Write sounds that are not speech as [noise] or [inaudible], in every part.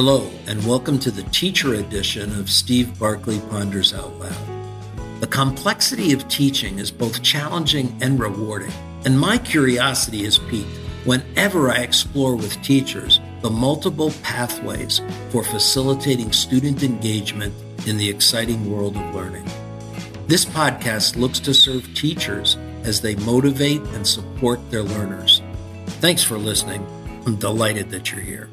Hello, and welcome to the teacher edition of Steve Barkley Ponders Out Loud. The complexity of teaching is both challenging and rewarding, and my curiosity is piqued whenever I explore with teachers the multiple pathways for facilitating student engagement in the exciting world of learning. This podcast looks to serve teachers as they motivate and support their learners. Thanks for listening. I'm delighted that you're here.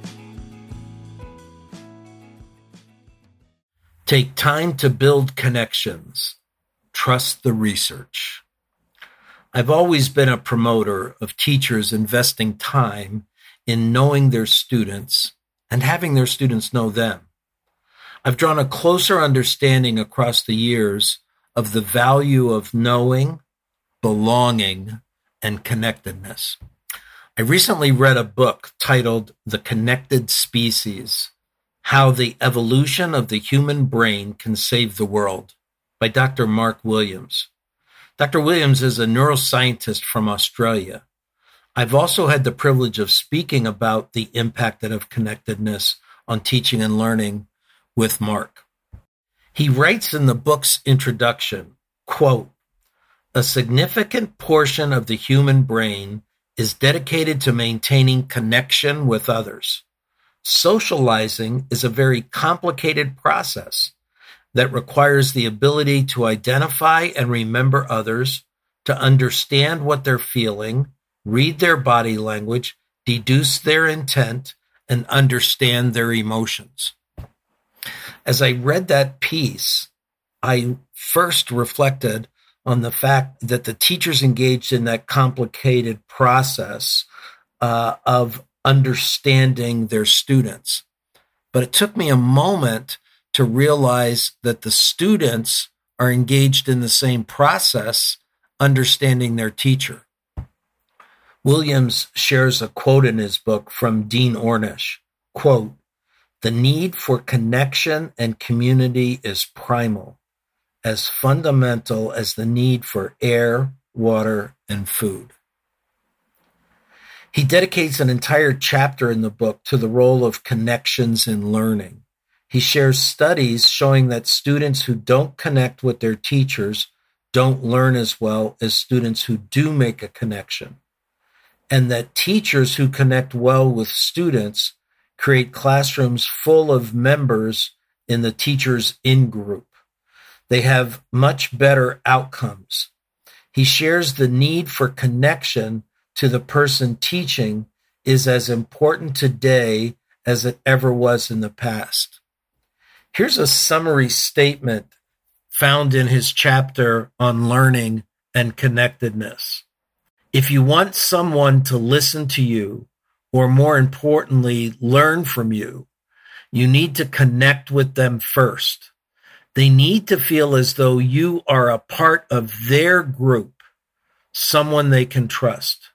Take time to build connections. Trust the research. I've always been a promoter of teachers investing time in knowing their students and having their students know them. I've drawn a closer understanding across the years of the value of knowing, belonging, and connectedness. I recently read a book titled The Connected Species how the Evolution of the Human Brain Can Save the World by Dr. Mark Williams. Dr. Williams is a neuroscientist from Australia. I've also had the privilege of speaking about the impact of connectedness on teaching and learning with Mark. He writes in the book's introduction, quote, a significant portion of the human brain is dedicated to maintaining connection with others. Socializing is a very complicated process that requires the ability to identify and remember others, to understand what they're feeling, read their body language, deduce their intent, and understand their emotions. As I read that piece, I first reflected on the fact that the teachers engaged in that complicated process uh, of understanding their students. But it took me a moment to realize that the students are engaged in the same process, understanding their teacher. Williams shares a quote in his book from Dean Ornish, quote, the need for connection and community is primal, as fundamental as the need for air, water, and food. He dedicates an entire chapter in the book to the role of connections in learning. He shares studies showing that students who don't connect with their teachers don't learn as well as students who do make a connection, and that teachers who connect well with students create classrooms full of members in the teacher's in group. They have much better outcomes. He shares the need for connection to the person teaching is as important today as it ever was in the past. Here's a summary statement found in his chapter on learning and connectedness. If you want someone to listen to you, or more importantly, learn from you, you need to connect with them first. They need to feel as though you are a part of their group, someone they can trust.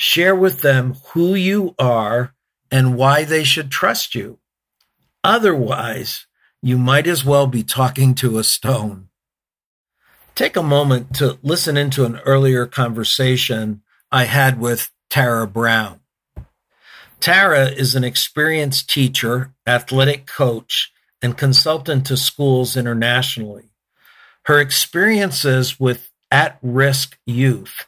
Share with them who you are and why they should trust you. Otherwise, you might as well be talking to a stone. Take a moment to listen into an earlier conversation I had with Tara Brown. Tara is an experienced teacher, athletic coach, and consultant to schools internationally. Her experiences with at risk youth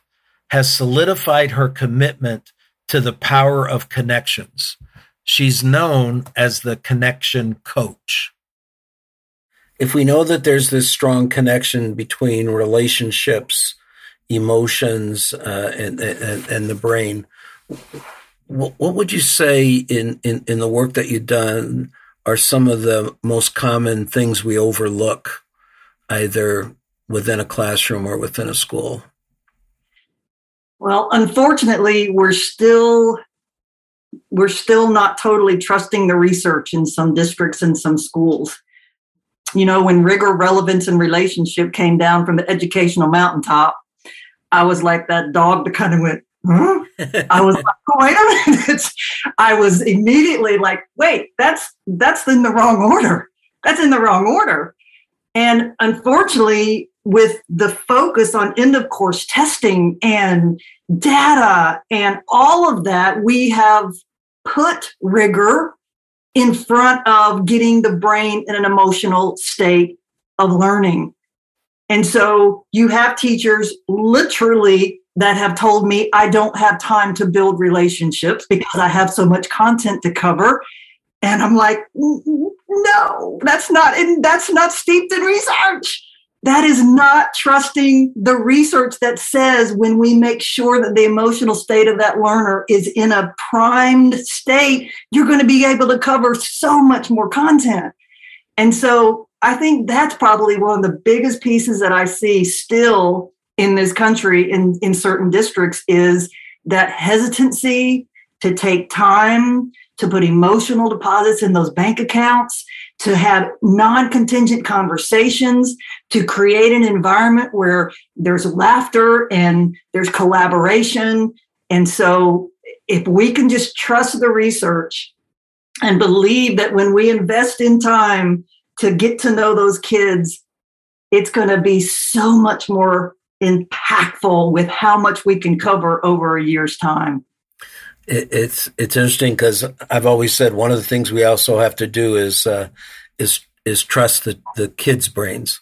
has solidified her commitment to the power of connections. She's known as the connection coach. If we know that there's this strong connection between relationships, emotions, uh, and, and, and the brain, what, would you say in, in, in the work that you've done are some of the most common things we overlook, either within a classroom or within a school? Well, unfortunately, we're still we're still not totally trusting the research in some districts and some schools. You know, when rigor, relevance, and relationship came down from the educational mountaintop, I was like that dog that kind of went, huh? I was like, oh, wait a minute. I was immediately like, wait, that's that's in the wrong order. That's in the wrong order. And unfortunately, with the focus on end of course testing and data and all of that, we have put rigor in front of getting the brain in an emotional state of learning. And so you have teachers literally that have told me I don't have time to build relationships because I have so much content to cover. And I'm like, no, that's not, that's not steeped in research. That is not trusting the research that says when we make sure that the emotional state of that learner is in a primed state, you're going to be able to cover so much more content. And so I think that's probably one of the biggest pieces that I see still in this country in, in certain districts is that hesitancy to take time to put emotional deposits in those bank accounts, to have non contingent conversations, to create an environment where there's laughter and there's collaboration. And so, if we can just trust the research and believe that when we invest in time to get to know those kids, it's going to be so much more impactful with how much we can cover over a year's time it, it's it's interesting because I've always said one of the things we also have to do is uh, is is trust the the kids' brains.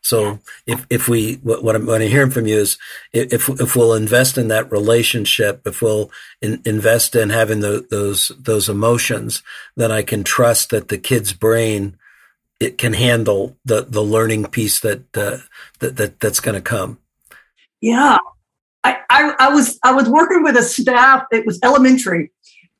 So if if we what, what I'm, what I'm hearing from you is if if we'll invest in that relationship, if we'll in, invest in having the, those those emotions, then I can trust that the kid's brain it can handle the the learning piece that uh, that, that that's going to come. Yeah, I, I, was I was working with a staff. It was elementary,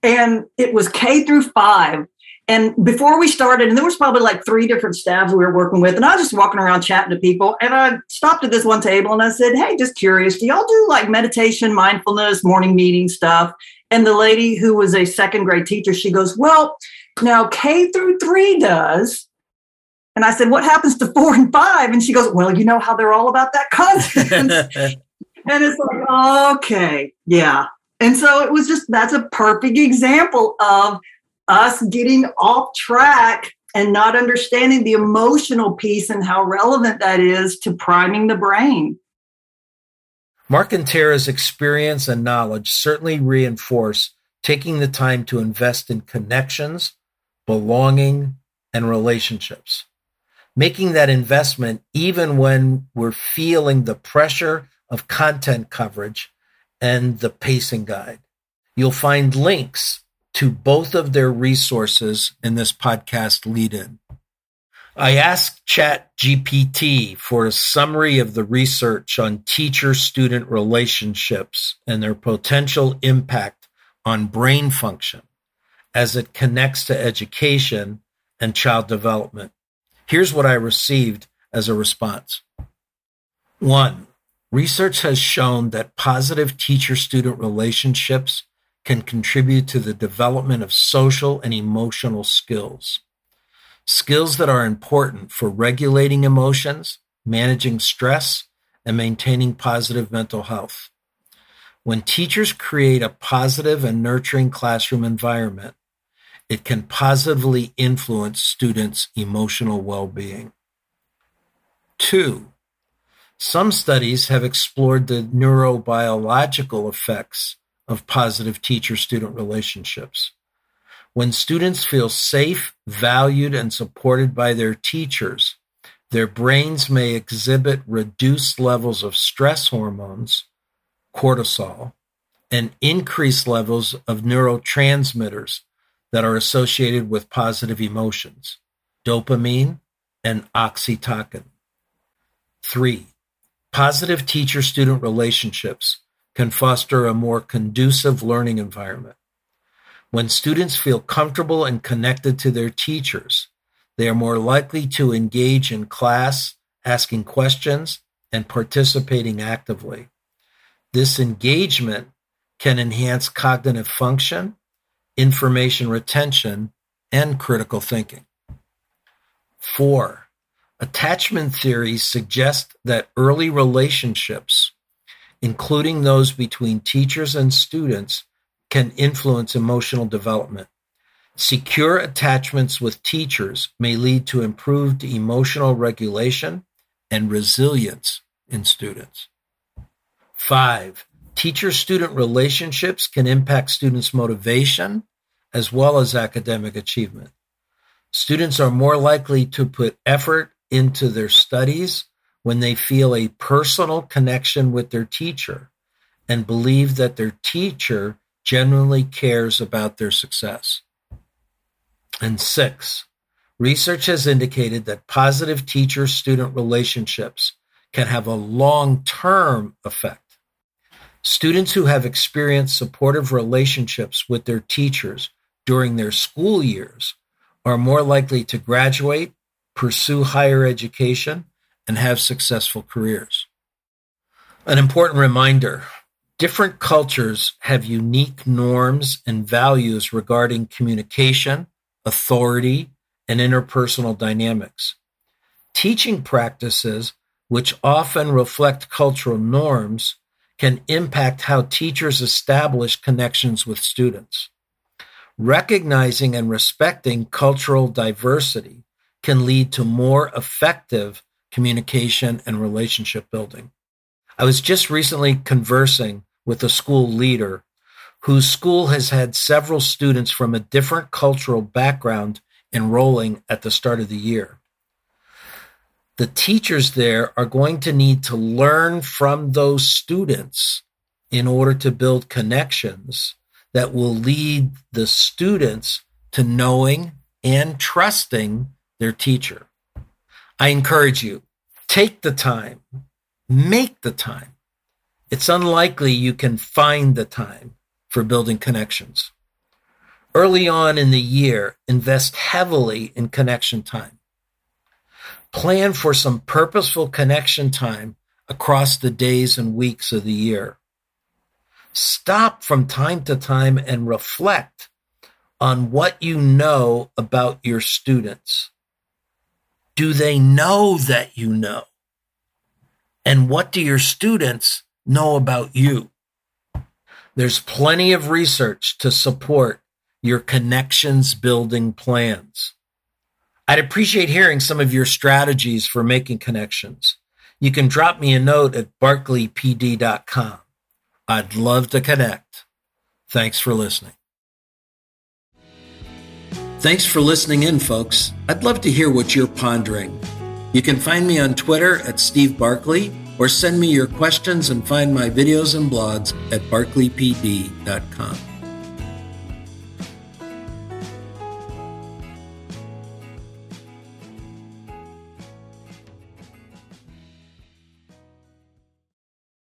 and it was K through five. And before we started, and there was probably like three different staffs we were working with, and I was just walking around chatting to people. And I stopped at this one table and I said, "Hey, just curious, do y'all do like meditation, mindfulness, morning meeting stuff?" And the lady who was a second grade teacher, she goes, "Well, now K through three does." And I said, What happens to four and five? And she goes, Well, you know how they're all about that [laughs] content. And it's like, okay, yeah. And so it was just that's a perfect example of us getting off track and not understanding the emotional piece and how relevant that is to priming the brain. Mark and Tara's experience and knowledge certainly reinforce taking the time to invest in connections, belonging, and relationships. Making that investment even when we're feeling the pressure of content coverage and the pacing guide. You'll find links to both of their resources in this podcast lead in. I asked ChatGPT for a summary of the research on teacher student relationships and their potential impact on brain function as it connects to education and child development. Here's what I received as a response. One, Research has shown that positive teacher student relationships can contribute to the development of social and emotional skills. Skills that are important for regulating emotions, managing stress, and maintaining positive mental health. When teachers create a positive and nurturing classroom environment, it can positively influence students' emotional well being. Two, some studies have explored the neurobiological effects of positive teacher student relationships. When students feel safe, valued, and supported by their teachers, their brains may exhibit reduced levels of stress hormones, cortisol, and increased levels of neurotransmitters that are associated with positive emotions, dopamine and oxytocin. Three, Positive teacher student relationships can foster a more conducive learning environment. When students feel comfortable and connected to their teachers, they are more likely to engage in class, asking questions, and participating actively. This engagement can enhance cognitive function, information retention, and critical thinking. Four, Attachment theories suggest that early relationships, including those between teachers and students, can influence emotional development. Secure attachments with teachers may lead to improved emotional regulation and resilience in students. Five, teacher student relationships can impact students' motivation as well as academic achievement. Students are more likely to put effort into their studies when they feel a personal connection with their teacher and believe that their teacher genuinely cares about their success. And six, research has indicated that positive teacher student relationships can have a long term effect. Students who have experienced supportive relationships with their teachers during their school years are more likely to graduate, pursue higher education, and have successful careers. An important reminder different cultures have unique norms and values regarding communication, authority, and interpersonal dynamics. Teaching practices, which often reflect cultural norms, can impact how teachers establish connections with students. Recognizing and respecting cultural diversity can lead to more effective communication and relationship building. I was just recently conversing with a school leader whose school has had several students from a different cultural background enrolling at the start of the year the teachers there are going to need to learn from those students in order to build connections that will lead the students to knowing and trusting their teacher. I encourage you, take the time, make the time. It's unlikely you can find the time for building connections. Early on in the year, invest heavily in connection time. Plan for some purposeful connection time across the days and weeks of the year. Stop from time to time and reflect on what you know about your students. Do they know that you know? And what do your students know about you? There's plenty of research to support your connections building plans. I'd appreciate hearing some of your strategies for making connections. You can drop me a note at barkleypd.com. I'd love to connect. Thanks for listening. Thanks for listening in, folks. I'd love to hear what you're pondering. You can find me on Twitter at Steve Barkley or send me your questions and find my videos and blogs at barkleypd.com.